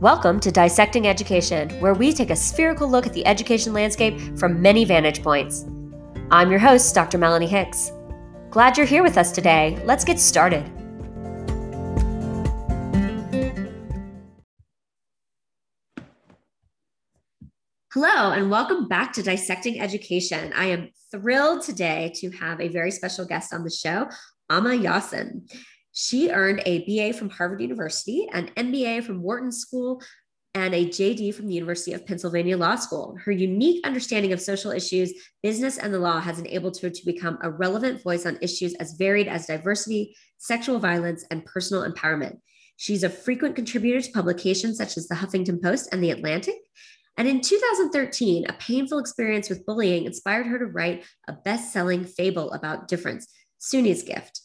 Welcome to Dissecting Education, where we take a spherical look at the education landscape from many vantage points. I'm your host, Dr. Melanie Hicks. Glad you're here with us today. Let's get started. Hello, and welcome back to Dissecting Education. I am thrilled today to have a very special guest on the show, Ama Yawson. She earned a BA from Harvard University, an MBA from Wharton School, and a JD from the University of Pennsylvania Law School. Her unique understanding of social issues, business, and the law has enabled her to become a relevant voice on issues as varied as diversity, sexual violence, and personal empowerment. She's a frequent contributor to publications such as the Huffington Post and the Atlantic. And in 2013, a painful experience with bullying inspired her to write a best selling fable about difference, Sunne's Gift.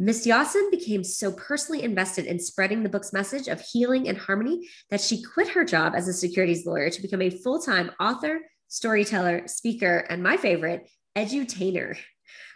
Miss Yawson became so personally invested in spreading the book's message of healing and harmony that she quit her job as a securities lawyer to become a full time author, storyteller, speaker, and my favorite, edutainer.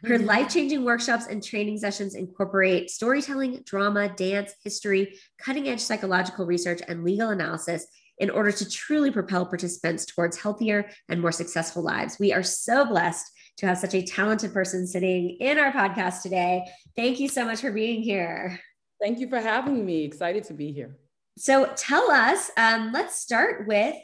Her mm-hmm. life changing workshops and training sessions incorporate storytelling, drama, dance, history, cutting edge psychological research, and legal analysis in order to truly propel participants towards healthier and more successful lives. We are so blessed to have such a talented person sitting in our podcast today. Thank you so much for being here. Thank you for having me. Excited to be here. So tell us, um, let's start with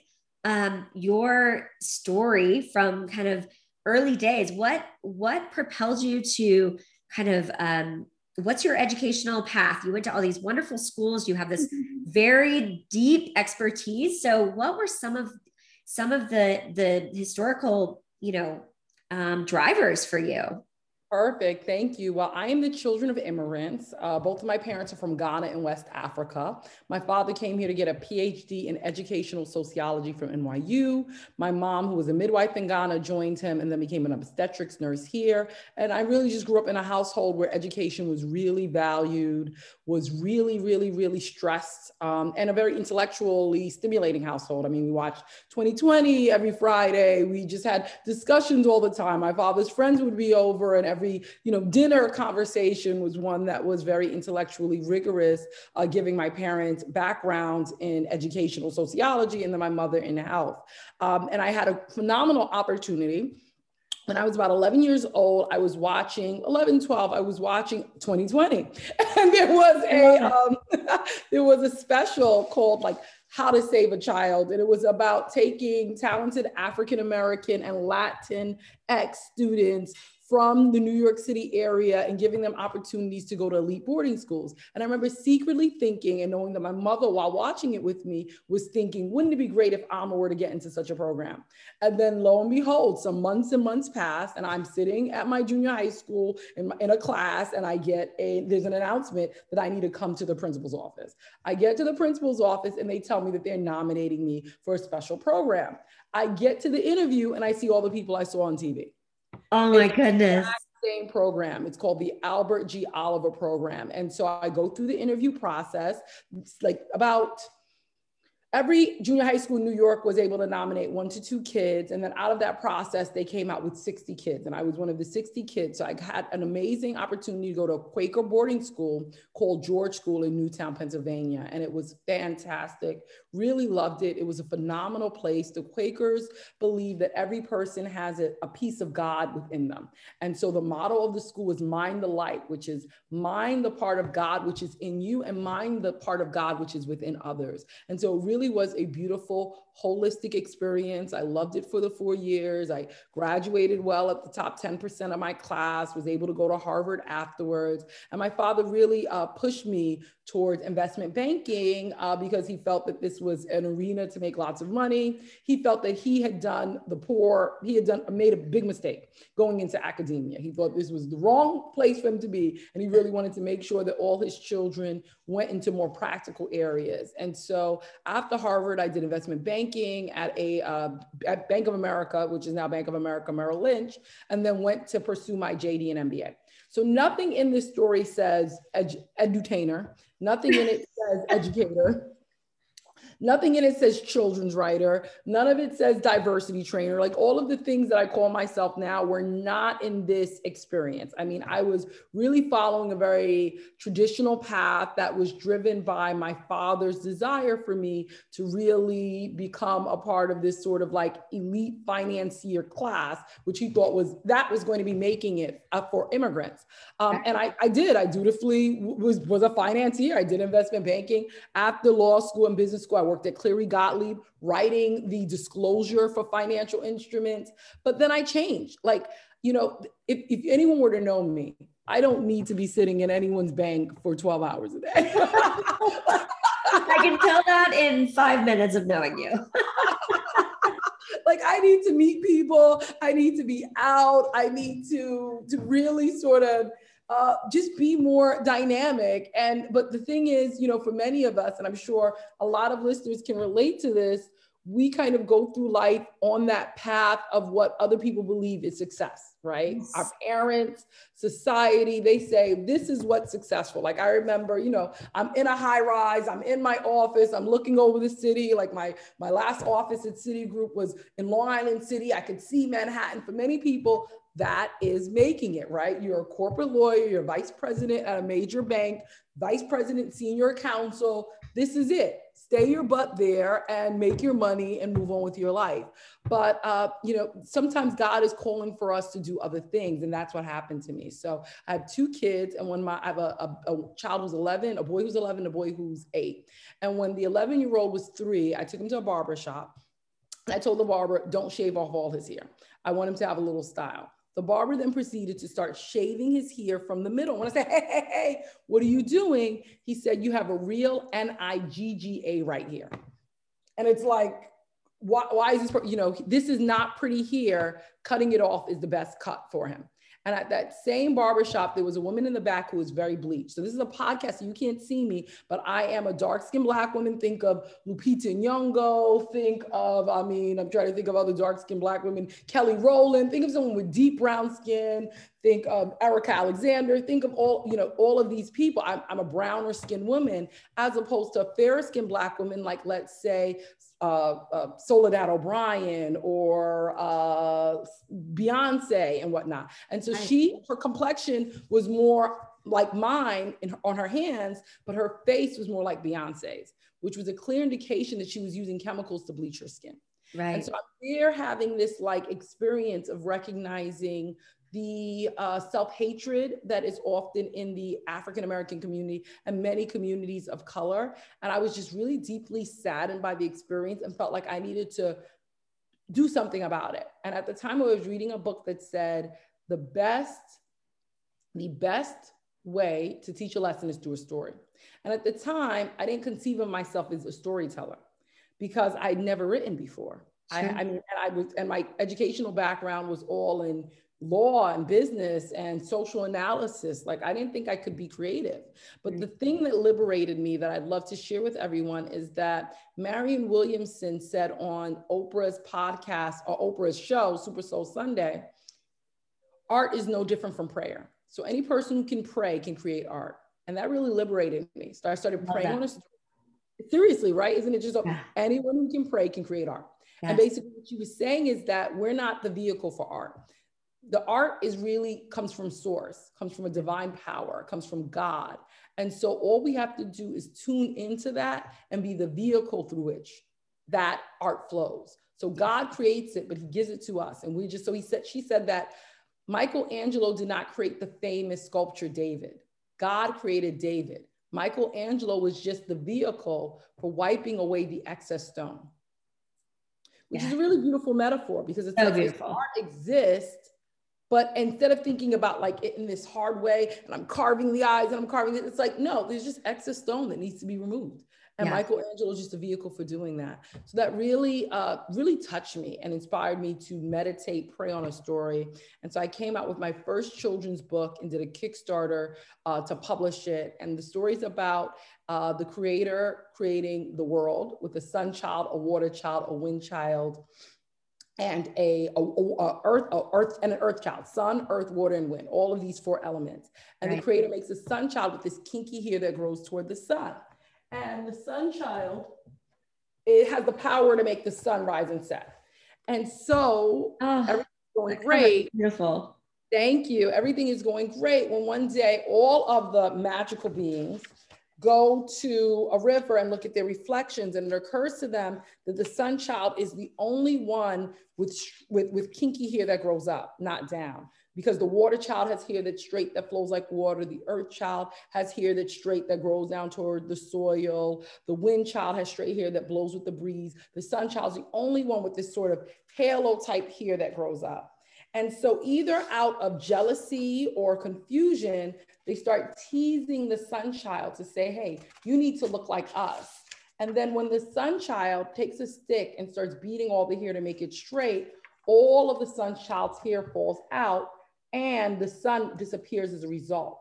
um, your story from kind of early days. What what propelled you to kind of um, what's your educational path? You went to all these wonderful schools. You have this very deep expertise. So what were some of some of the the historical you know um, drivers for you? Perfect. Thank you. Well, I am the children of immigrants. Uh, both of my parents are from Ghana in West Africa. My father came here to get a PhD in educational sociology from NYU. My mom, who was a midwife in Ghana, joined him and then became an obstetrics nurse here. And I really just grew up in a household where education was really valued, was really, really, really stressed, um, and a very intellectually stimulating household. I mean, we watched 2020 every Friday. We just had discussions all the time. My father's friends would be over and every you know dinner conversation was one that was very intellectually rigorous, uh, giving my parents backgrounds in educational sociology and then my mother in health. Um, and I had a phenomenal opportunity when I was about 11 years old, I was watching 11, 12, I was watching 2020. And there was a um, there was a special called like how to Save a Child. And it was about taking talented African American and Latin X students from the New York City area and giving them opportunities to go to elite boarding schools. And I remember secretly thinking and knowing that my mother, while watching it with me, was thinking, wouldn't it be great if Ama were to get into such a program? And then lo and behold, some months and months passed, and I'm sitting at my junior high school in, in a class, and I get a, there's an announcement that I need to come to the principal's office. I get to the principal's office, and they tell me that they're nominating me for a special program. I get to the interview, and I see all the people I saw on TV. Oh my goodness. Same program. It's called the Albert G. Oliver program. And so I go through the interview process. It's like about every junior high school in New York was able to nominate one to two kids. And then out of that process, they came out with 60 kids. And I was one of the 60 kids. So I had an amazing opportunity to go to a Quaker boarding school called George School in Newtown, Pennsylvania. And it was fantastic. Really loved it. It was a phenomenal place. The Quakers believe that every person has a, a piece of God within them. And so the motto of the school is mind the light, which is mind the part of God which is in you and mind the part of God which is within others. And so really really was a beautiful, holistic experience. I loved it for the four years. I graduated well at the top 10% of my class, was able to go to Harvard afterwards. And my father really uh, pushed me towards investment banking uh, because he felt that this was an arena to make lots of money. He felt that he had done the poor, he had done made a big mistake going into academia. He thought this was the wrong place for him to be. And he really wanted to make sure that all his children went into more practical areas. And so after Harvard, I did investment banking at a uh, at Bank of America, which is now Bank of America Merrill Lynch, and then went to pursue my JD and MBA. So nothing in this story says edu- edutainer. Nothing in it says educator. Nothing in it says children's writer. None of it says diversity trainer. Like all of the things that I call myself now were not in this experience. I mean, I was really following a very traditional path that was driven by my father's desire for me to really become a part of this sort of like elite financier class, which he thought was that was going to be making it for immigrants. Um, and I, I did. I dutifully was was a financier. I did investment banking after law school and business school. I worked at Cleary Gottlieb writing the disclosure for financial instruments. But then I changed. Like, you know, if, if anyone were to know me, I don't need to be sitting in anyone's bank for 12 hours a day. I can tell that in five minutes of knowing you. like I need to meet people. I need to be out. I need to to really sort of uh, just be more dynamic. And but the thing is, you know, for many of us, and I'm sure a lot of listeners can relate to this, we kind of go through life on that path of what other people believe is success, right? Yes. Our parents, society, they say this is what's successful. Like I remember, you know, I'm in a high rise, I'm in my office, I'm looking over the city. Like my my last office at Citigroup was in Long Island City. I could see Manhattan. For many people, that is making it, right? You're a corporate lawyer, you're vice president at a major bank, vice president, senior counsel. This is it. Stay your butt there and make your money and move on with your life. But, uh, you know, sometimes God is calling for us to do other things. And that's what happened to me. So I have two kids. And when my, I have a, a, a child who's 11, a boy who's 11, a boy who's eight. And when the 11 year old was three, I took him to a barber shop. I told the barber, don't shave off all his hair. I want him to have a little style. The barber then proceeded to start shaving his hair from the middle. When I said, hey, hey, hey, what are you doing? He said, you have a real N-I-G-G-A right here. And it's like, why, why is this, you know, this is not pretty here. Cutting it off is the best cut for him. And at that same barbershop, there was a woman in the back who was very bleached. So this is a podcast. So you can't see me, but I am a dark skinned black woman. Think of Lupita Nyong'o. Think of, I mean, I'm trying to think of other dark skinned black women. Kelly Rowland. Think of someone with deep brown skin. Think of Erika Alexander. Think of all, you know, all of these people. I'm, I'm a browner skinned woman as opposed to a fairer skinned black woman, like let's say uh, uh, Soledad O'Brien or uh, Beyonce and whatnot. And so she, her complexion was more like mine in, on her hands, but her face was more like Beyonce's, which was a clear indication that she was using chemicals to bleach her skin. Right. And so I'm there having this like experience of recognizing the uh, self hatred that is often in the African American community and many communities of color. And I was just really deeply saddened by the experience and felt like I needed to do something about it. And at the time, I was reading a book that said the best, the best way to teach a lesson is through a story. And at the time, I didn't conceive of myself as a storyteller because I'd never written before. Sure. I, I mean, and I was, and my educational background was all in law and business and social analysis. Like I didn't think I could be creative. But mm. the thing that liberated me that I'd love to share with everyone is that Marianne Williamson said on Oprah's podcast or Oprah's show, Super Soul Sunday, art is no different from prayer. So any person who can pray can create art. And that really liberated me. So I started praying on a story. Seriously, right? Isn't it just yeah. anyone who can pray can create art? Yes. And basically, what she was saying is that we're not the vehicle for art the art is really comes from source comes from a divine power comes from god. And so all we have to do is tune into that and be the vehicle through which that art flows. So god creates it but he gives it to us. And we just so he said she said that michelangelo did not create the famous sculpture david. God created david. Michelangelo was just the vehicle for wiping away the excess stone which yeah. is a really beautiful metaphor because it's so like beautiful. art exists but instead of thinking about like it in this hard way and I'm carving the eyes and I'm carving it, it's like, no, there's just excess stone that needs to be removed. And yeah. Michelangelo is just a vehicle for doing that. So that really, uh, really touched me and inspired me to meditate, pray on a story. And so I came out with my first children's book and did a Kickstarter uh, to publish it. And the story is about uh, the creator creating the world with a sun child, a water child, a wind child, and a, a, a, earth, a earth and an earth child, sun, earth, water, and wind, all of these four elements. And right. the creator makes a sun child with this kinky hair that grows toward the sun. And the sun child it has the power to make the sun rise and set. And so oh, everything's going great. Beautiful. Thank you. Everything is going great when one day all of the magical beings go to a river and look at their reflections and it occurs to them that the sun child is the only one with, with, with kinky hair that grows up, not down because the water child has hair that's straight that flows like water. The earth child has hair that's straight that grows down toward the soil. The wind child has straight hair that blows with the breeze. The sun child is the only one with this sort of halo type hair that grows up. And so, either out of jealousy or confusion, they start teasing the sun child to say, hey, you need to look like us. And then, when the sun child takes a stick and starts beating all the hair to make it straight, all of the sun child's hair falls out and the sun disappears as a result.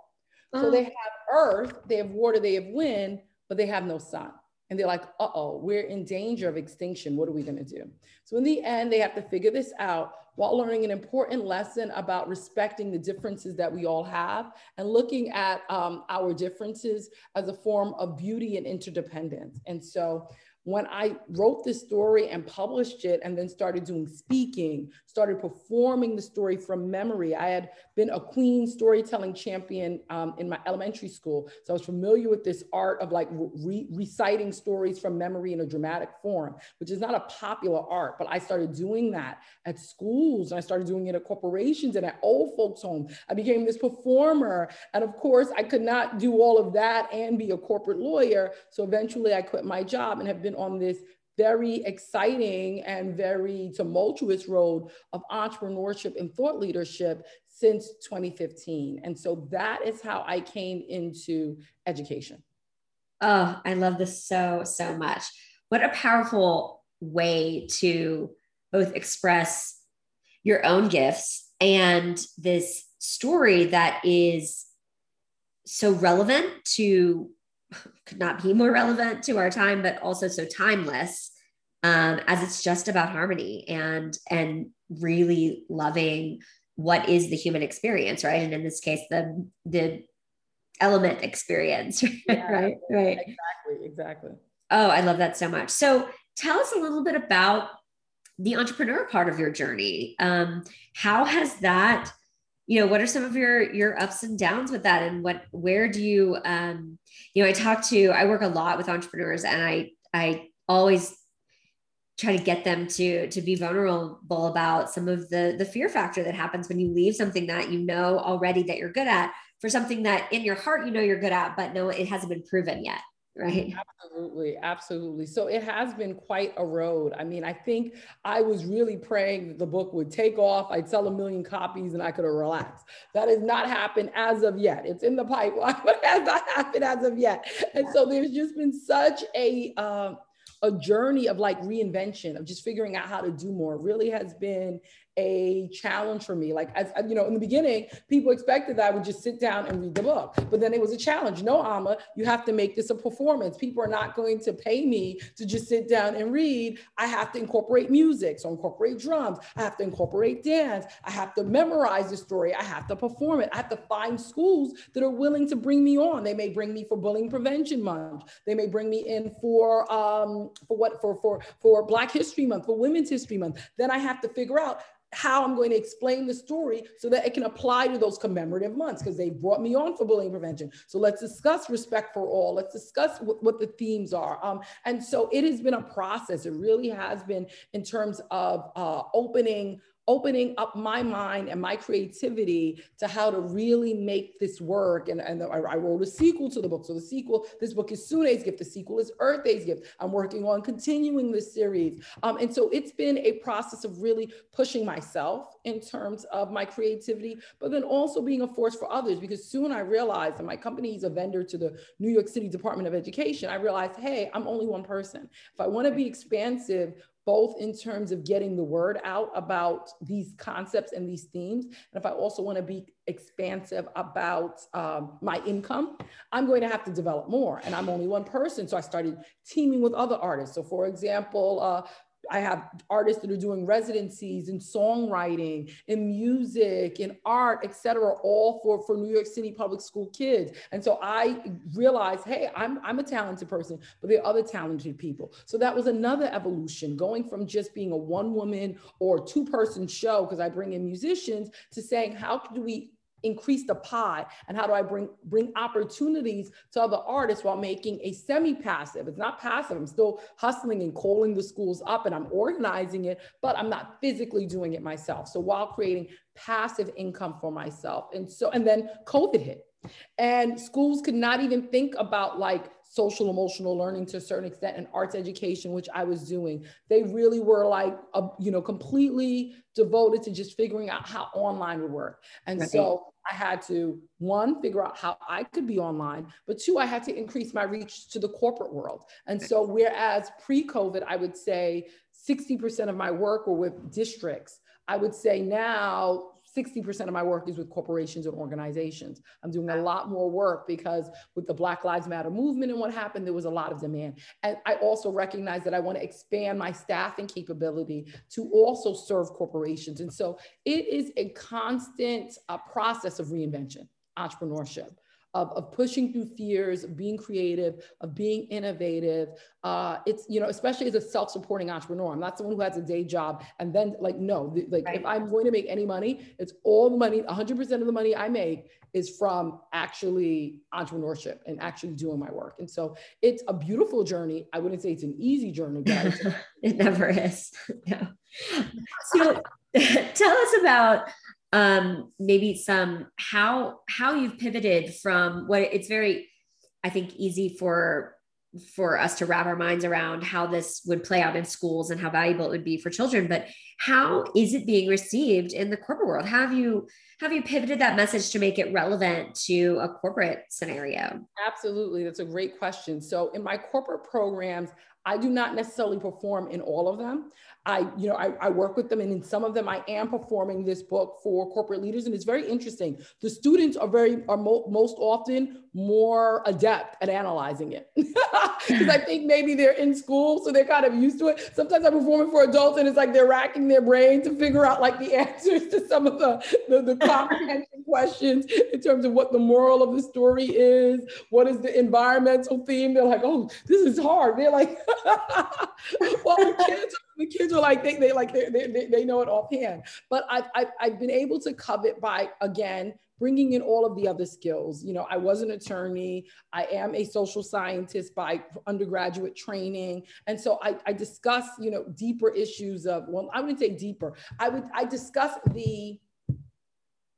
So oh. they oh. have earth, they have water, they have wind, but they have no sun. And they're like, uh oh, we're in danger of extinction. What are we going to do? So, in the end, they have to figure this out while learning an important lesson about respecting the differences that we all have and looking at um, our differences as a form of beauty and interdependence. And so, when I wrote this story and published it and then started doing speaking, started performing the story from memory. I had been a queen storytelling champion um, in my elementary school. So I was familiar with this art of like re reciting stories from memory in a dramatic form, which is not a popular art, but I started doing that at schools and I started doing it at corporations and at old folks' home. I became this performer. And of course, I could not do all of that and be a corporate lawyer. So eventually I quit my job and have been on this very exciting and very tumultuous road of entrepreneurship and thought leadership since 2015. And so that is how I came into education. Oh, I love this so, so much. What a powerful way to both express your own gifts and this story that is so relevant to could not be more relevant to our time, but also so timeless um, as it's just about harmony and and really loving what is the human experience, right? And in this case, the the element experience, yeah, right? Right. Exactly. Exactly. Oh, I love that so much. So tell us a little bit about the entrepreneur part of your journey. Um, how has that you know what are some of your your ups and downs with that and what where do you um you know i talk to i work a lot with entrepreneurs and i i always try to get them to to be vulnerable about some of the the fear factor that happens when you leave something that you know already that you're good at for something that in your heart you know you're good at but no it hasn't been proven yet right? Absolutely absolutely. So it has been quite a road. I mean i think i was really praying that the book would take off. I'd sell a million copies and i could relaxed. That has not happened as of yet. It's in the pipeline but it has not happened as of yet. And so there's just been such a um, a journey of like reinvention of just figuring out how to do more really has been a challenge for me. Like, you know, in the beginning, people expected that I would just sit down and read the book, but then it was a challenge. No, Ama, you have to make this a performance. People are not going to pay me to just sit down and read. I have to incorporate music, so incorporate drums. I have to incorporate dance. I have to memorize the story. I have to perform it. I have to find schools that are willing to bring me on. They may bring me for bullying prevention month. They may bring me in for um for what for for for Black History Month, for Women's History Month. Then I have to figure out how I'm going to explain the story so that it can apply to those commemorative months because they brought me on for bullying prevention. So let's discuss respect for all. Let's discuss what, what the themes are. Um, and so it has been a process. It really has been in terms of uh, opening opening up my mind and my creativity to how to really make this work. And, and I, wrote a sequel to the book. So the sequel, this book is Sunne's gift. The sequel is Earthe's gift. I'm working on continuing this series. Um, and so it's been a process of really pushing myself in terms of my creativity, but then also being a force for others because soon I realized that my company is a vendor to the New York City Department of Education. I realized, hey, I'm only one person. If I want to be expansive, both in terms of getting the word out about these concepts and these themes. And if I also want to be expansive about um, my income, I'm going to have to develop more. And I'm only one person. So I started teaming with other artists. So, for example, uh, I have artists that are doing residencies in songwriting, in music, in art, etc., all for, for New York City public school kids. And so I realized, hey, I'm, I'm a talented person, but there are other talented people. So that was another evolution, going from just being a one woman or two person show, because I bring in musicians, to saying, how do we increase the pie? And how do i bring bring opportunities to other artists while making a semi-passive? It's not passive. I'm still hustling and calling the schools up and i'm organizing it but i'm not physically doing it myself. So while creating passive income for myself. And so and then covid hit. And schools could not even think about like social emotional learning to a certain extent and arts education which i was doing. They really were like a, you know completely devoted to just figuring out how online would work. And right. so i had to one figure out how i could be online but two i had to increase my reach to the corporate world. And so whereas pre-covid i would say 60% of my work were with districts I would say now 60% of my work is with corporations and organizations. I'm doing a lot more work because with the Black Lives Matter movement and what happened, there was a lot of demand. And I also recognize that I want to expand my staffing capability to also serve corporations. And so it is a constant uh, process of reinvention, entrepreneurship of, of pushing through fears, of being creative, of being innovative. Uh, it's, you know, especially as a self-supporting entrepreneur. I'm not someone who has a day job and then like, no, like right. if I'm going to make any money, it's all the money, 100% of the money I make is from actually entrepreneurship and actually doing my work. And so it's a beautiful journey. I wouldn't say it's an easy journey, but it never is. No. So tell us about um, maybe some how how you've pivoted from what it's very i think easy for for us to wrap our minds around how this would play out in schools and how valuable it would be for children but how is it being received in the corporate world? Have you have you pivoted that message to make it relevant to a corporate scenario? Absolutely. That's a great question. So in my corporate programs I do not necessarily perform in all of them. I, you know, I, I, work with them, and in some of them, I am performing this book for corporate leaders, and it's very interesting. The students are very are mo- most often more adept at analyzing it because I think maybe they're in school, so they're kind of used to it. Sometimes I perform it for adults, and it's like they're racking their brain to figure out like the answers to some of the the, the comprehension questions in terms of what the moral of the story is, what is the environmental theme. They're like, oh, this is hard. They're like, well, the kids the kids are like they, they like they, they, they know it offhand. But I've, I've, I've been able to covet by again bringing in all of the other skills. You know i was an attorney. I am a social scientist by undergraduate training. And so i, I discuss you know deeper issues of well i wouldn't say deeper. I would i discuss the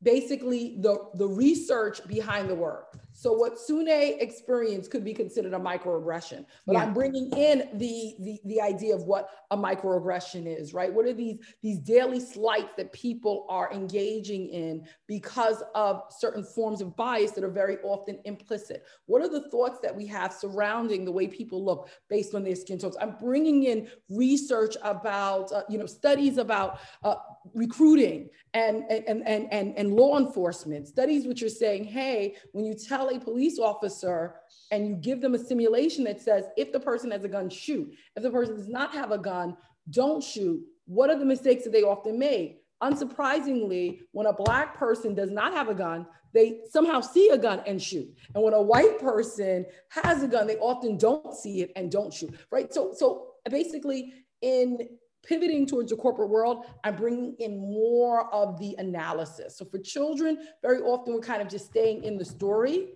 basically the the research behind the work so what Sunne experienced could be considered a microaggression, but yeah. I'm bringing in the, the, the idea of what a microaggression is, right? What are these, these daily slights that people are engaging in because of certain forms of bias that are very often implicit? What are the thoughts that we have surrounding the way people look based on their skin tones? I'm bringing in research about, uh, you know, studies about uh, recruiting and, and, and, and, and law enforcement, studies which are saying, hey, when you tell a police officer and you give them a simulation that says, if the person has a gun, shoot. If the person does not have a gun, don't shoot. What are the mistakes that they often make? Unsurprisingly, when a Black person does not have a gun, they somehow see a gun and shoot. And when a white person has a gun, they often don't see it and don't shoot, right? So, so basically, in pivoting towards the corporate world, I'm bringing in more of the analysis. So for children, very often we're kind of just staying in the story.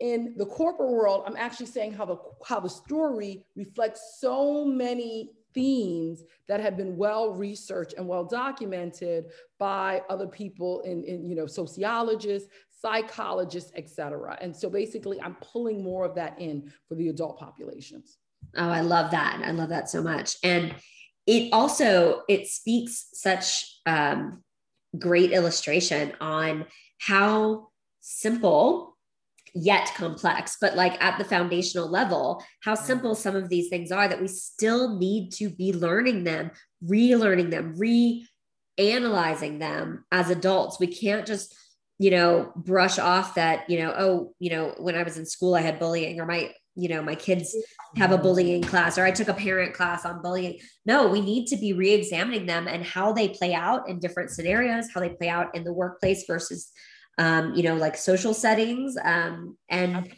In the corporate world, I'm actually saying how the how the story reflects so many themes that have been well researched and well documented by other people in, in you know sociologists psychologists et cetera. And so basically i'm pulling more of that in for the adult populations. Oh i love that. I love that so much. And it also it speaks such um, great illustration on how simple yet complex but like at the foundational level how simple some of these things are that we still need to be learning them relearning them re-analyzing them as adults we can't just you know, brush off that, you know, oh, you know, when I was in school, I had bullying or my, you know, my kids have a bullying class or I took a parent class on bullying. No, we need to be re examining them and how they play out in different scenarios, how they play out in the workplace versus, um, you know, like social settings um, and,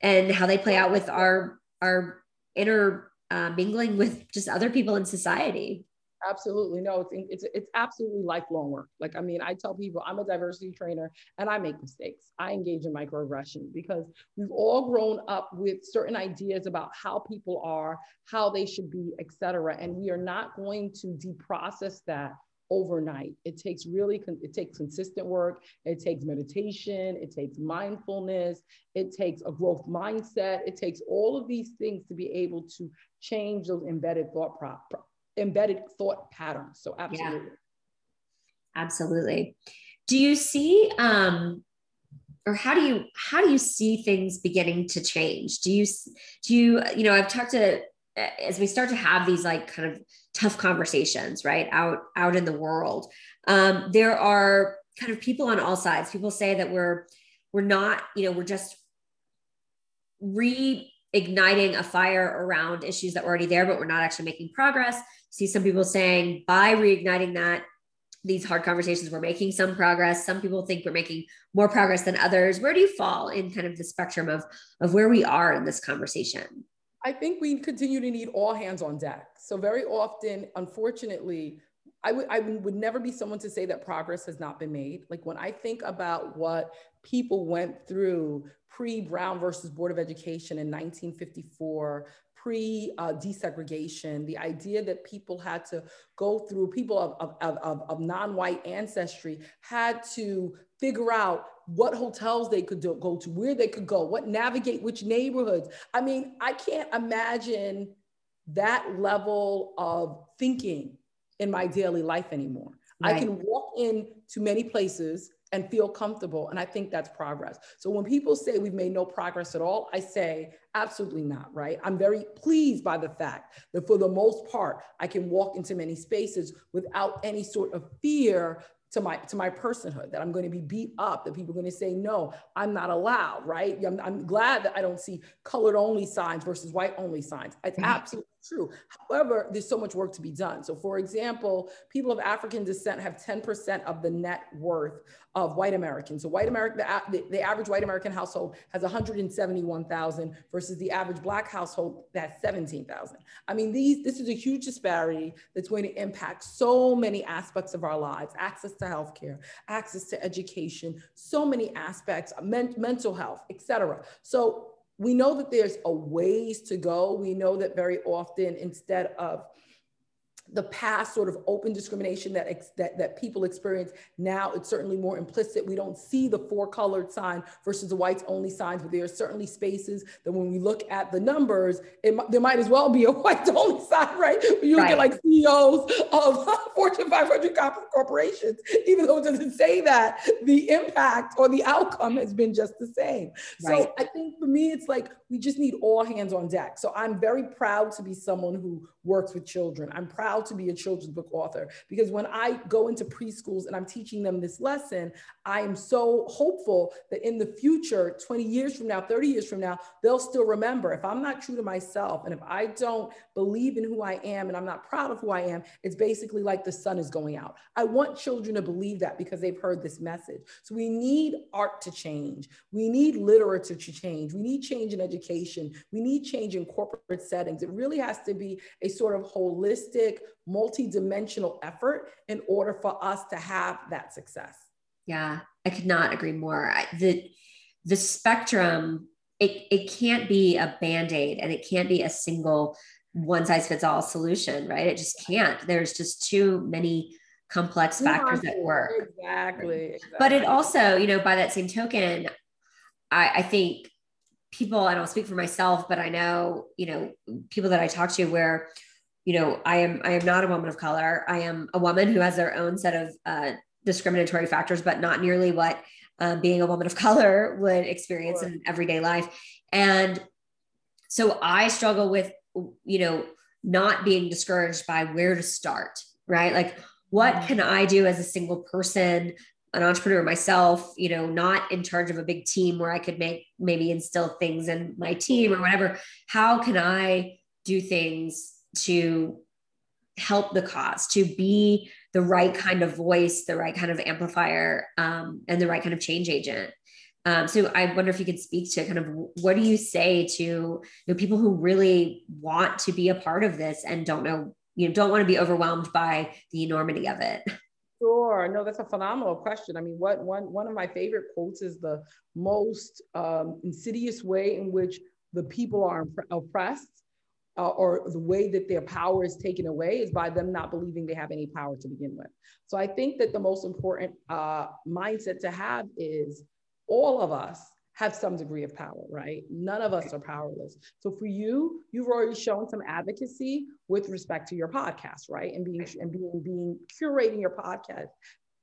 and how they play out with our, our inner uh, mingling with just other people in society. Absolutely. No, it's, it's, it's absolutely lifelong work. Like, I mean, I tell people I'm a diversity trainer and I make mistakes. I engage in microaggression because we've all grown up with certain ideas about how people are, how they should be, et cetera. And we are not going to deprocess that overnight. It takes really, it takes consistent work. It takes meditation. It takes mindfulness. It takes a growth mindset. It takes all of these things to be able to change those embedded thought pro- embedded thought patterns. So absolutely. Yeah. Absolutely. Do you see um or how do you how do you see things beginning to change? Do you do you you know I've talked to as we start to have these like kind of tough conversations right out out in the world um, there are kind of people on all sides. People say that we're we're not you know we're just reigniting a fire around issues that were already there but we're not actually making progress. See some people saying by reigniting that these hard conversations we're making some progress. Some people think we're making more progress than others. Where do you fall in kind of the spectrum of of where we are in this conversation i think we continue to need all hands on deck so very often unfortunately I would, I would never be someone to say that progress has not been made. Like when I think about what people went through pre Brown versus Board of Education in 1954, pre uh, desegregation, the idea that people had to go through, people of, of, of, of non white ancestry had to figure out what hotels they could do, go to, where they could go, what navigate which neighborhoods. I mean, I can't imagine that level of thinking in my daily life anymore. Right. I can walk into many places and feel comfortable. And I think that's progress. So when people say we've made no progress at all, I say absolutely not, right? I'm very pleased by the fact that for the most part, I can walk into many spaces without any sort of fear to my to my personhood that i'm going to be beat up that people are going to say no i'm not allowed right i'm, I'm glad that i don't see colored only signs versus white only signs it's mm-hmm. absolutely true. However, there's so much work to be done. So, for example, people of African descent have 10% of the net worth of white Americans. So, white American, the, the average white American household has 171,000 versus the average black household that's 17,000. I mean, these this is a huge disparity that's going to impact so many aspects of our lives: access to healthcare, access to education, so many aspects, men, mental health, etc. So we know that there's a ways to go. We know that very often instead of the past sort of open discrimination that, ex, that that people experience now it's certainly more implicit. We don't see the four colored sign versus the whites only signs but there are certainly spaces that when we look at the numbers it, there might as well be a white only sign right? You right. look at like ceos of fortune 500 corporations even though it doesn't say that the impact or the outcome has been just the same. Right. so i think for me it's like we just need all hands on deck. So i'm very proud to be someone who works with children. I'm proud proud to be a children's book author because when I go into preschools and I'm teaching them this lesson, I am so hopeful that in the future, 20 years from now, 30 years from now, they'll still remember if I'm not true to myself and if I don't believe in who I am and I'm not proud of who I am, it's basically like the sun is going out. I want children to believe that because they've heard this message. So we need art to change. We need literature to change. We need change in education. We need change in corporate settings. It really has to be a sort of holistic, multi-dimensional effort in order for us to have that success. Yeah, I could not agree more. The the spectrum it, it can't be a band-aid and it can't be a single one size fits all solution, right? It just can't. There's just too many complex factors at work. Exactly, exactly. But it also, you know, by that same token, I, I think people, I don't speak for myself, but I know, you know, people that I talk to where you know, I am I am not a woman of color. I am a woman who has their own set of uh, discriminatory factors, but not nearly what um, being a woman of color would experience sure. in everyday life. And so I struggle with, you know, not being discouraged by where to start, right? Like, what mm-hmm. can I do as a single person an entrepreneur myself, you know, not in charge of a big team where I could make maybe instill things in my team or whatever, how can I do things to help the cause, to be the right kind of voice, the right kind of amplifier, um, and the right kind of change agent? Um, so I wonder if you could speak to kind of what do you say to you know, people who really want to be a part of this and don't know, you know, don't want to be overwhelmed by the enormity of it. Sure. No, that's a phenomenal question. I mean, what one one of my favorite quotes is the most um, insidious way in which the people are oppressed uh, or the way that their power is taken away is by them not believing they have any power to begin with. So I think that the most important uh, mindset to have is all of us have some degree of power, right? None of us are powerless. So for you, you've already shown some advocacy with respect to your podcast, right? And being and being being curating your podcast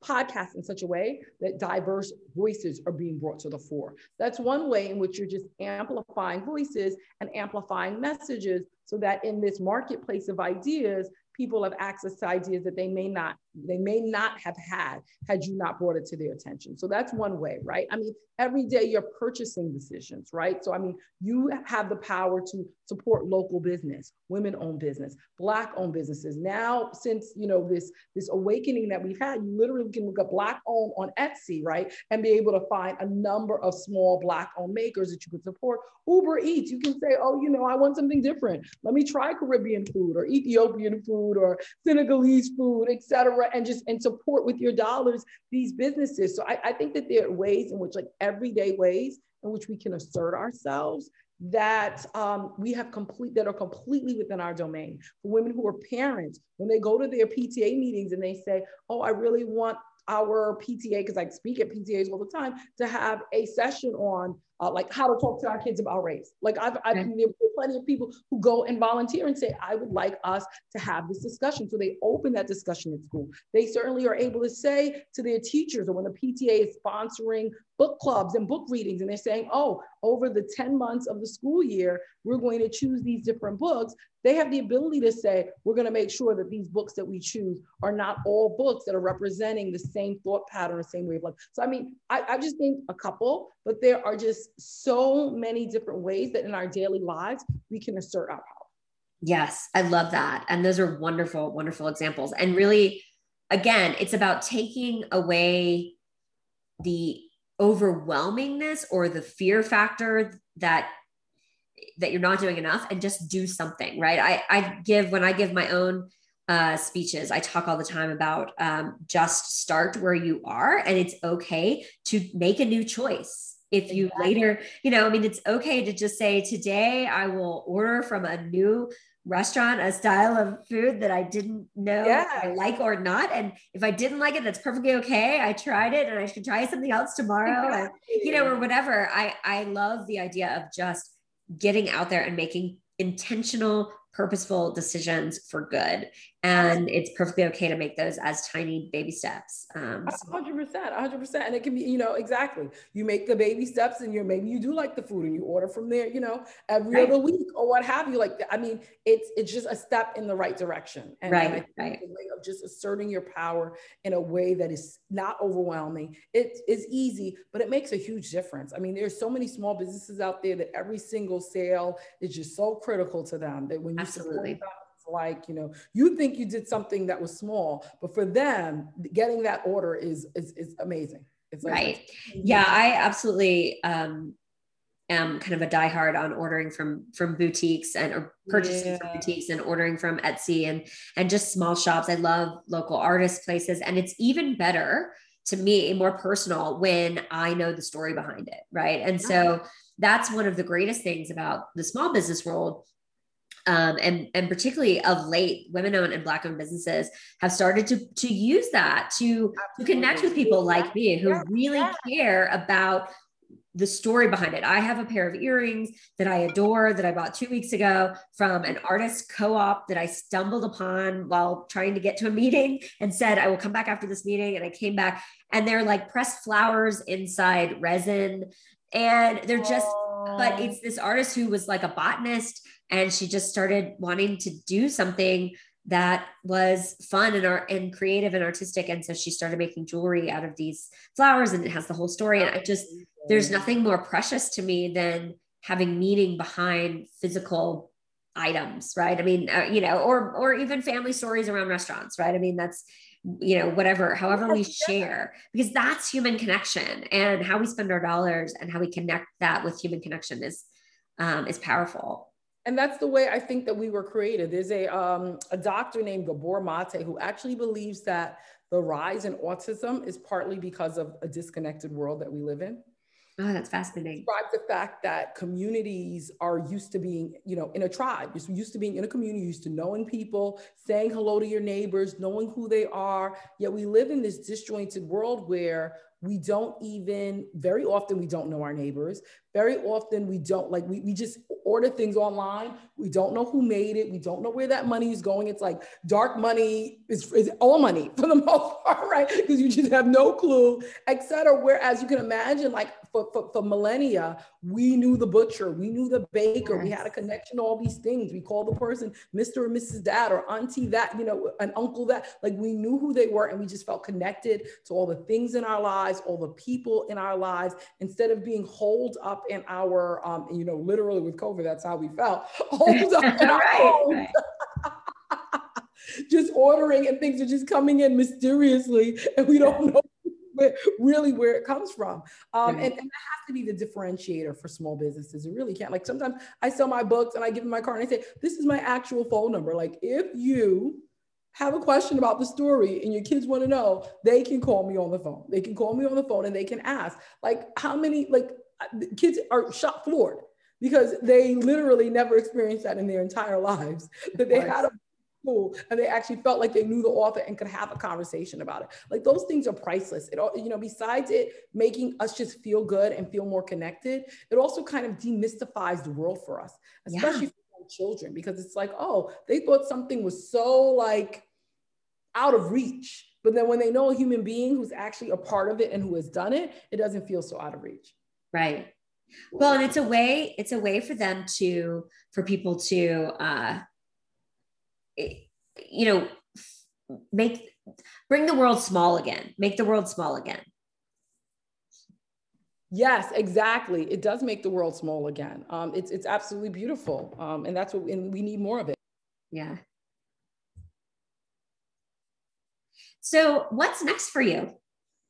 podcast in such a way that diverse voices are being brought to the fore. That's one way in which you're just amplifying voices and amplifying messages so that in this marketplace of ideas, people have access to ideas that they may not they may not have had had you not brought it to their attention. So that's one way right? I mean every day you're purchasing decisions right? So i mean you have the power to support local business women owned business black owned businesses. Now since you know this this awakening that we've had you literally can look up black owned on etsy right? And be able to find a number of small black owned makers that you could support. Uber eats you can say oh you know i want something different. Let me try caribbean food or ethiopian food or senegalese food etc and just and support with your dollars these businesses. So I, I think that there are ways in which like everyday ways in which we can assert ourselves that um, we have complete that are completely within our domain. For women who are parents, when they go to their PTA meetings and they say, "Oh, I really want our PTA because I speak at PTAs all the time to have a session on uh, like how to talk to our kids about race. Like I've, I've okay. there are plenty of people who go and volunteer and say, I would like us to have this discussion. So they open that discussion at school. They certainly are able to say to their teachers or when the PTA is sponsoring book clubs and book readings and they're saying, oh, over the 10 months of the school year, we're going to choose these different books. They have the ability to say, we're going to make sure that these books that we choose are not all books that are representing the same thought pattern, the same way of life. So, I mean, I, I just think a couple, but there are just so many different ways that in our daily lives we can assert our power. Yes, I love that. And those are wonderful, wonderful examples. And really, again, it's about taking away the overwhelmingness or the fear factor that that you're not doing enough and just do something right i i give when i give my own uh, speeches i talk all the time about um, just start where you are and it's okay to make a new choice if you exactly. later you know i mean it's okay to just say today i will order from a new restaurant a style of food that I didn't know yeah. I like or not. And if I didn't like it, that's perfectly okay. I tried it and I should try something else tomorrow. Exactly. And, you know, or whatever. I I love the idea of just getting out there and making intentional purposeful decisions for good and it's perfectly okay to make those as tiny baby steps um, 100% 100% and it can be you know exactly you make the baby steps and you're maybe you do like the food and you order from there you know every right. other week or what have you like i mean it's it's just a step in the right direction and right, right. way of just asserting your power in a way that is not overwhelming it is easy but it makes a huge difference i mean there's so many small businesses out there that every single sale is just so critical to them that when you Absolutely. Like you know you think you did something that was small but for them getting that order is is, is amazing it's like, right yeah i absolutely um am kind of a diehard on ordering from from boutiques and or purchasing yeah. from boutiques and ordering from Etsy and and just small shops. I love local artist places, and it's even better to me, more personal when I know the story behind it, right? And so that's one of the greatest things about the small business world um, and and particularly of late, women-owned and Black-owned businesses have started to to use that to to connect with people like me who yeah. really yeah. care about the story behind it. I have a pair of earrings that I adore that I bought two weeks ago from an artist co op that I stumbled upon while trying to get to a meeting and said, I will come back after this meeting. And I came back and they're like pressed flowers inside resin. And they're just, but it's this artist who was like a botanist and she just started wanting to do something that was fun and art and creative and artistic. And so she started making jewelry out of these flowers and it has the whole story. And I just, there's nothing more precious to me than having meaning behind physical items, right? I mean, uh, you know, or, or even family stories around restaurants, right? I mean, that's, you know, whatever, however we share, because that's human connection and how we spend our dollars and how we connect that with human connection is, um, is powerful and that's the way I think that we were created. There's a um, a doctor named Gabor Mate who actually believes that the rise in autism is partly because of a disconnected world that we live in. Oh, that's fascinating. Describe the fact that communities are used to being, you know, in a tribe, You're used to being in a community, used to knowing people, saying hello to your neighbors, knowing who they are. Yet we live in this disjointed world where we don't even very often we don't know our neighbors. Very often we don't like we, we just order things online. We don't know who made it. We don't know where that money is going. It's like dark money is, is all money for the most part right? Because you just have no clue etc whereas you can imagine like for, for, for, millennia we knew the butcher we knew the baker yes. we had a connection to all these things. We called the person mr or mrs dad or auntie that you know an uncle that. Like we knew who they were and we just felt connected to all the things in our lives all the people in our lives. Instead of being holed up in our, um, you know, literally with COVID, that's how we felt, holed up in our right, just ordering and things are just coming in mysteriously and we don't know where, really where it comes from. Um, and, and, that has to be the differentiator for small businesses. It really can't. Like sometimes I sell my books and I give them my card and I say, this is my actual phone number. Like if you have a question about the story and your kids want to know, they can call me on the phone. They can call me on the phone and they can ask, like, how many, like, kids are shot floored because they literally never experienced that in their entire lives. That they had a school and they actually felt like they knew the author and could have a conversation about it. Like those things are priceless. It all, you know, besides it making us just feel good and feel more connected, it also kind of demystifies the world for us, especially yeah children because it's like, oh, they thought something was so like out of reach. But then when they know a human being who's actually a part of it and who has done it, it doesn't feel so out of reach. Right. Well, and it's a way, it's a way for them to, for people to, uh, you know, make, bring the world small again, make the world small again. Yes, exactly. It does make the world small again. Um, it's it's absolutely beautiful, um, and that's what and we need more of it. Yeah. So, what's next for you?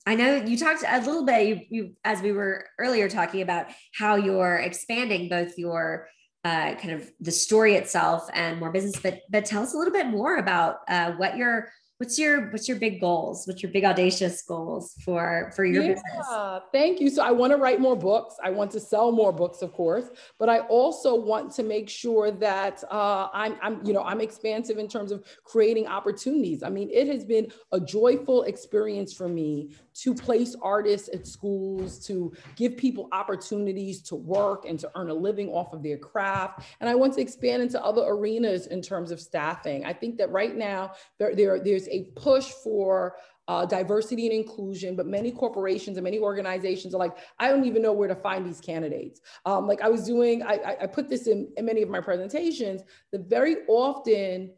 I know you talked a little bit you, you as we were earlier talking about how you're expanding both your uh, kind of the story itself and more business, but but tell us a little bit more about uh, what you're what's your what's your big goals? What's your big audacious goals for for your yeah, business? thank you. So i want to write more books. I want to sell more books of course but i also want to make sure that uh, i'm i'm you know i'm expansive in terms of creating opportunities. I mean it has been a joyful experience for me to place artists at schools to give people opportunities to work and to earn a living off of their craft and i want to expand into other arenas in terms of staffing. I think that right now there, there there's there's a push for uh, diversity and inclusion, but many corporations and many organizations are like, I don't even know where to find these candidates. Um, like I was doing, I, I put this in, in many of my presentations, that very often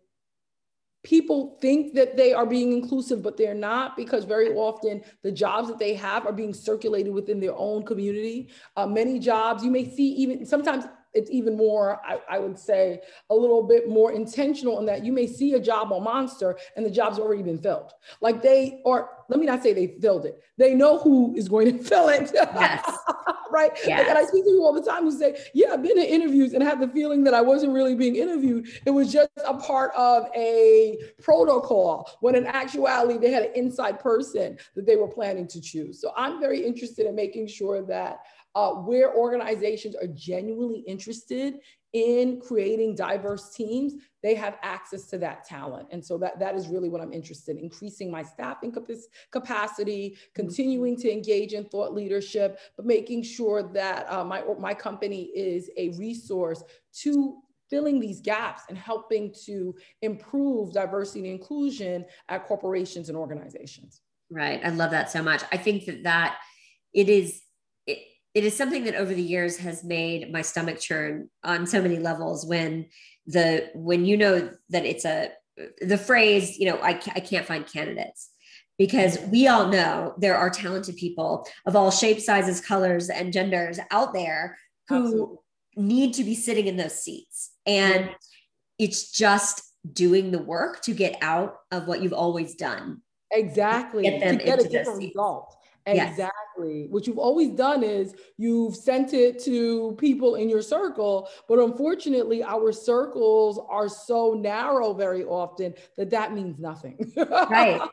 people think that they are being inclusive, but they're not because very often the jobs that they have are being circulated within their own community. Uh, many jobs you may see even sometimes it's even more, I, I, would say, a little bit more intentional in that you may see a job on Monster and the job's already been filled. Like they, or let me not say they filled it, they know who is going to fill it. Yes. right? Yes. And I speak to you all the time who say, Yeah, I've been in interviews and have the feeling that I wasn't really being interviewed. It was just a part of a protocol when in actuality they had an inside person that they were planning to choose. So I'm very interested in making sure that uh, where organizations are genuinely interested in creating diverse teams, they have access to that talent. And so that, that is really what I'm interested in, increasing my staffing capacity, continuing to engage in thought leadership, but making sure that uh, my, my company is a resource to filling these gaps and helping to improve diversity and inclusion at corporations and organizations. Right. I love that so much. I think that that it is it is something that over the years has made my stomach churn on so many levels when the when you know that it's a the phrase, you know, I, I can't find candidates because mm-hmm. we all know there are talented people of all shapes, sizes, colors, and genders out there who Absolutely. need to be sitting in those seats. And it's just doing the work to get out of what you've always done. Exactly. Get them to get a different result. Exactly. Yes. What you've always done is you've sent it to people in your circle, but unfortunately, our circles are so narrow very often that that means nothing. right.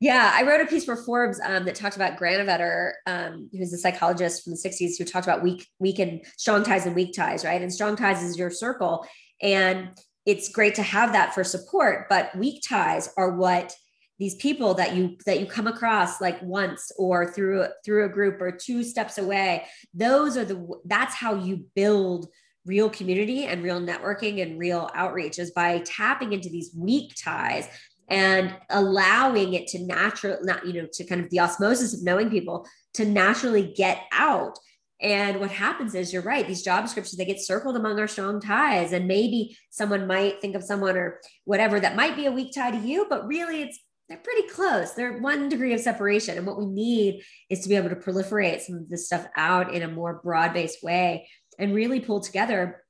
Yeah, I wrote a piece for Forbes um, that talked about Granovetter, um, who's a psychologist from the 60s who talked about weak, weak and strong ties and weak ties, right? And strong ties is your circle. And it's great to have that for support, but weak ties are what these people that you that you come across like once or through through a group or two steps away those are the that's how you build real community and real networking and real outreach is by tapping into these weak ties and allowing it to natural not you know to kind of the osmosis of knowing people to naturally get out. And what happens is you're right these job descriptions they get circled among our strong ties and maybe someone might think of someone or whatever that might be a weak tie to you but really it's they're pretty close they're one degree of separation and what we need is to be able to proliferate some of this stuff out in a more broad-based way and really pull together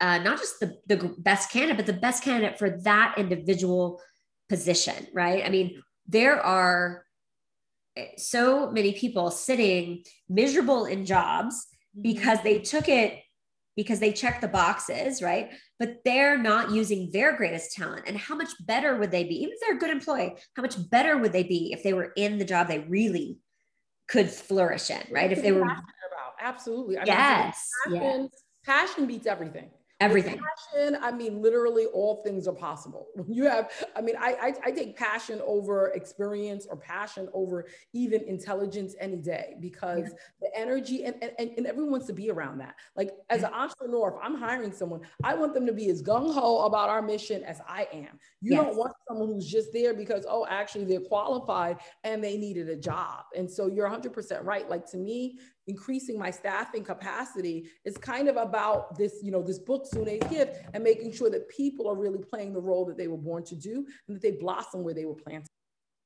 uh, not just the, the best candidate but the best candidate for that individual position, right? I mean, there are so many people sitting miserable in jobs mm-hmm. because they took it because they check the boxes, right? But they're not using their greatest talent. And how much better would they be, even if they're a good employee, how much better would they be if they were in the job they really could flourish in, right? If they were about absolutely. I yes. Mean, passion, yes. passion beats everything everything. passion i mean literally all things are possible. When you have i mean I, I, I take passion over experience or passion over even intelligence any day because yeah. the energy and, and and everyone wants to be around that. Like as an entrepreneur if i'm hiring someone i want them to be as gung-ho about our mission as i am. You yes. don't want someone who's just there because oh actually they're qualified and they needed a job. And so you're 100% right. Like to me increasing my staffing capacity is kind of about this, you know, this book, Sunne's Gift, and making sure that people are really playing the role that they were born to do and that they blossom where they were planted.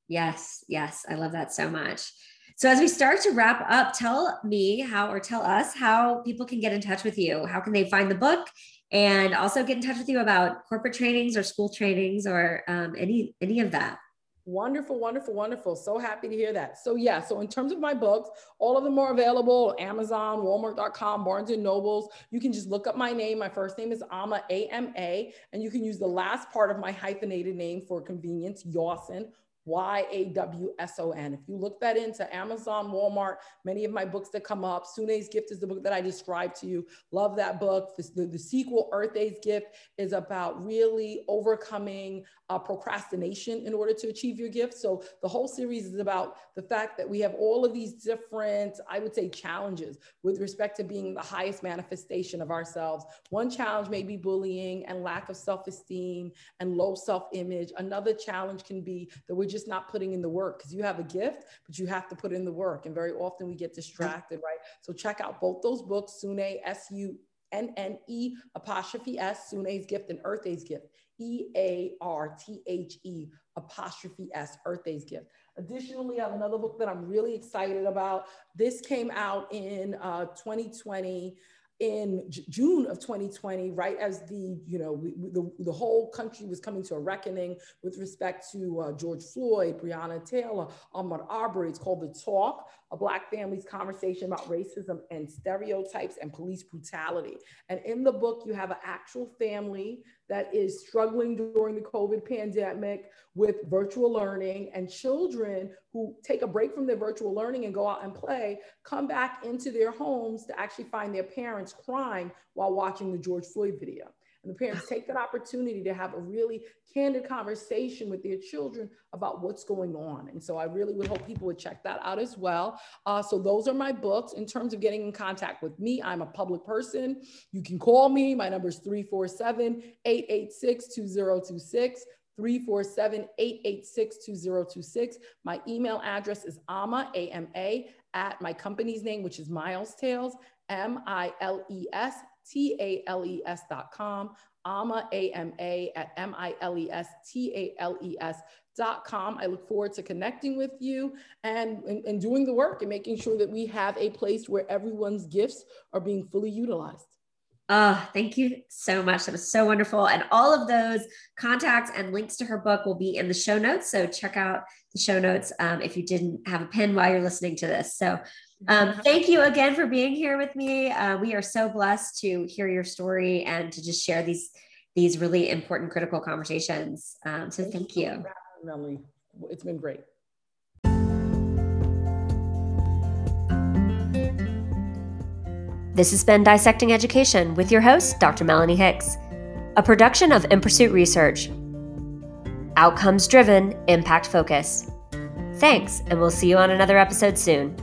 Yes, yes, I love that so much. So as we start to wrap up, tell me how or tell us how people can get in touch with you. How can they find the book and also get in touch with you about corporate trainings or school trainings or um, any any of that? Wonderful, wonderful, wonderful. So happy to hear that. So yeah, so in terms of my books, all of them are available Amazon, Walmart.com, Barnes and Nobles. You can just look up my name. My first name is Ama, A-M-A, and you can use the last part of my hyphenated name for convenience, Yawson, Y A W S O N. If you look that into Amazon, Walmart, many of my books that come up, Sunne's Gift is the book that I described to you. Love that book. The, the, the sequel, Earthe's Gift, is about really overcoming uh, procrastination in order to achieve your gift. So the whole series is about the fact that we have all of these different, I would say, challenges with respect to being the highest manifestation of ourselves. One challenge may be bullying and lack of self esteem and low self image. Another challenge can be that we're just not putting in the work because you have a gift, but you have to put in the work. And very often we get distracted, right? So check out both those books, Sunne, S U N N E apostrophe S, Sunne's Gift and Earthe's Gift, E A R T H E apostrophe S, Earthe's Gift. Additionally, I have another book that I'm really excited about. This came out in uh, 2020 in J- June of 2020, right as the you know we, the, the whole country was coming to a reckoning with respect to uh, George Floyd, Breonna Taylor, Ahmaud Arbery. It's called The Talk: A Black Family's Conversation About Racism and Stereotypes and Police Brutality. And in the book, you have an actual family that is struggling during the COVID pandemic with virtual learning and children who take a break from their virtual learning and go out and play, come back into their homes to actually find their parents crying while watching the George Floyd video. And the parents take that opportunity to have a really candid conversation with their children about what's going on. And so I really would hope people would check that out as well. Uh, so those are my books. In terms of getting in contact with me, I'm a public person. You can call me. My number is 347 886 2026. 347 886 2026. My email address is ama, A-M-A, at my company's name, which is Miles Tales, M I L E S T A L E S dot com. AMA, A-M-A at M-I-L-E-S-T-A-L-E-S dot com. I look forward to connecting with you and, and, and doing the work and making sure that we have a place where everyone's gifts are being fully utilized. Oh, thank you so much. That was so wonderful. And all of those contacts and links to her book will be in the show notes. So check out the show notes um, if you didn't have a pen while you're listening to this. So um, thank you again for being here with me. Uh, we are so blessed to hear your story and to just share these these really important, critical conversations. Um, so thank, thank you. Melanie, it's been great. This has been Dissecting Education with your host, Dr. Melanie Hicks, a production of In Pursuit Research. Outcomes driven, impact focus. Thanks, and we'll see you on another episode soon.